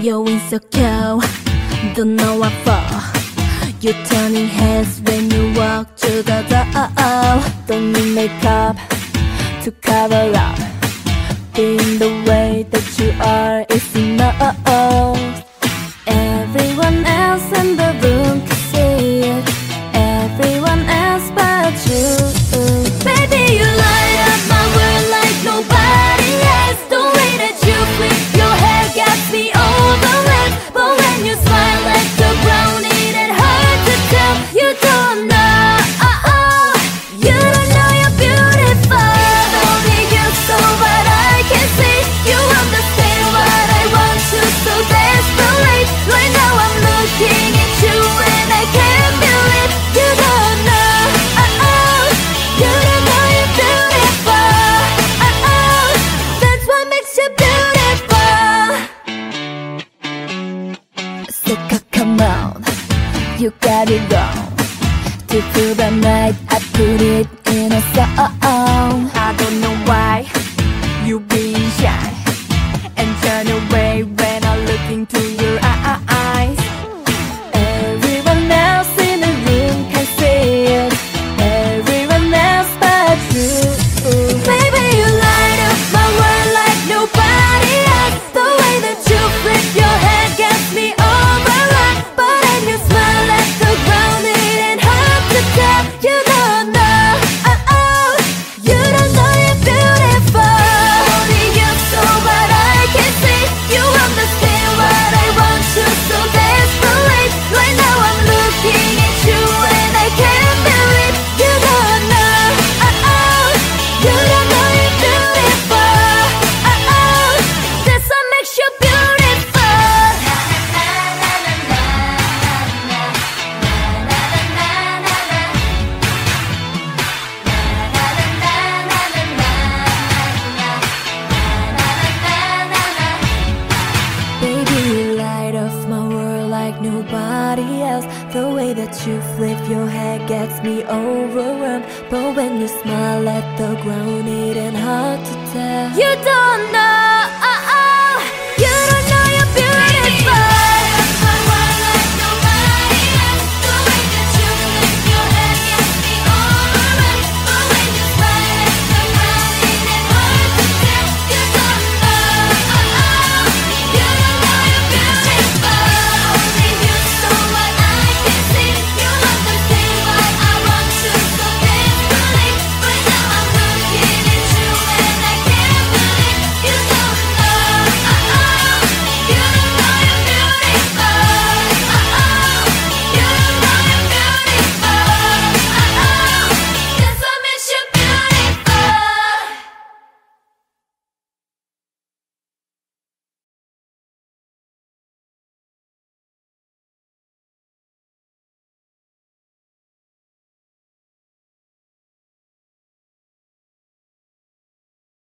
You're in so cold, don't know what for You're turning heads when you walk to the door. Don't need makeup to cover up. Being the way you got it wrong To prove that night. I put it in a song I don't know why you being shy And turn away when I look into my world like nobody else. The way that you flip your head gets me overwhelmed. But when you smile at the ground, it ain't hard to tell. You don't know.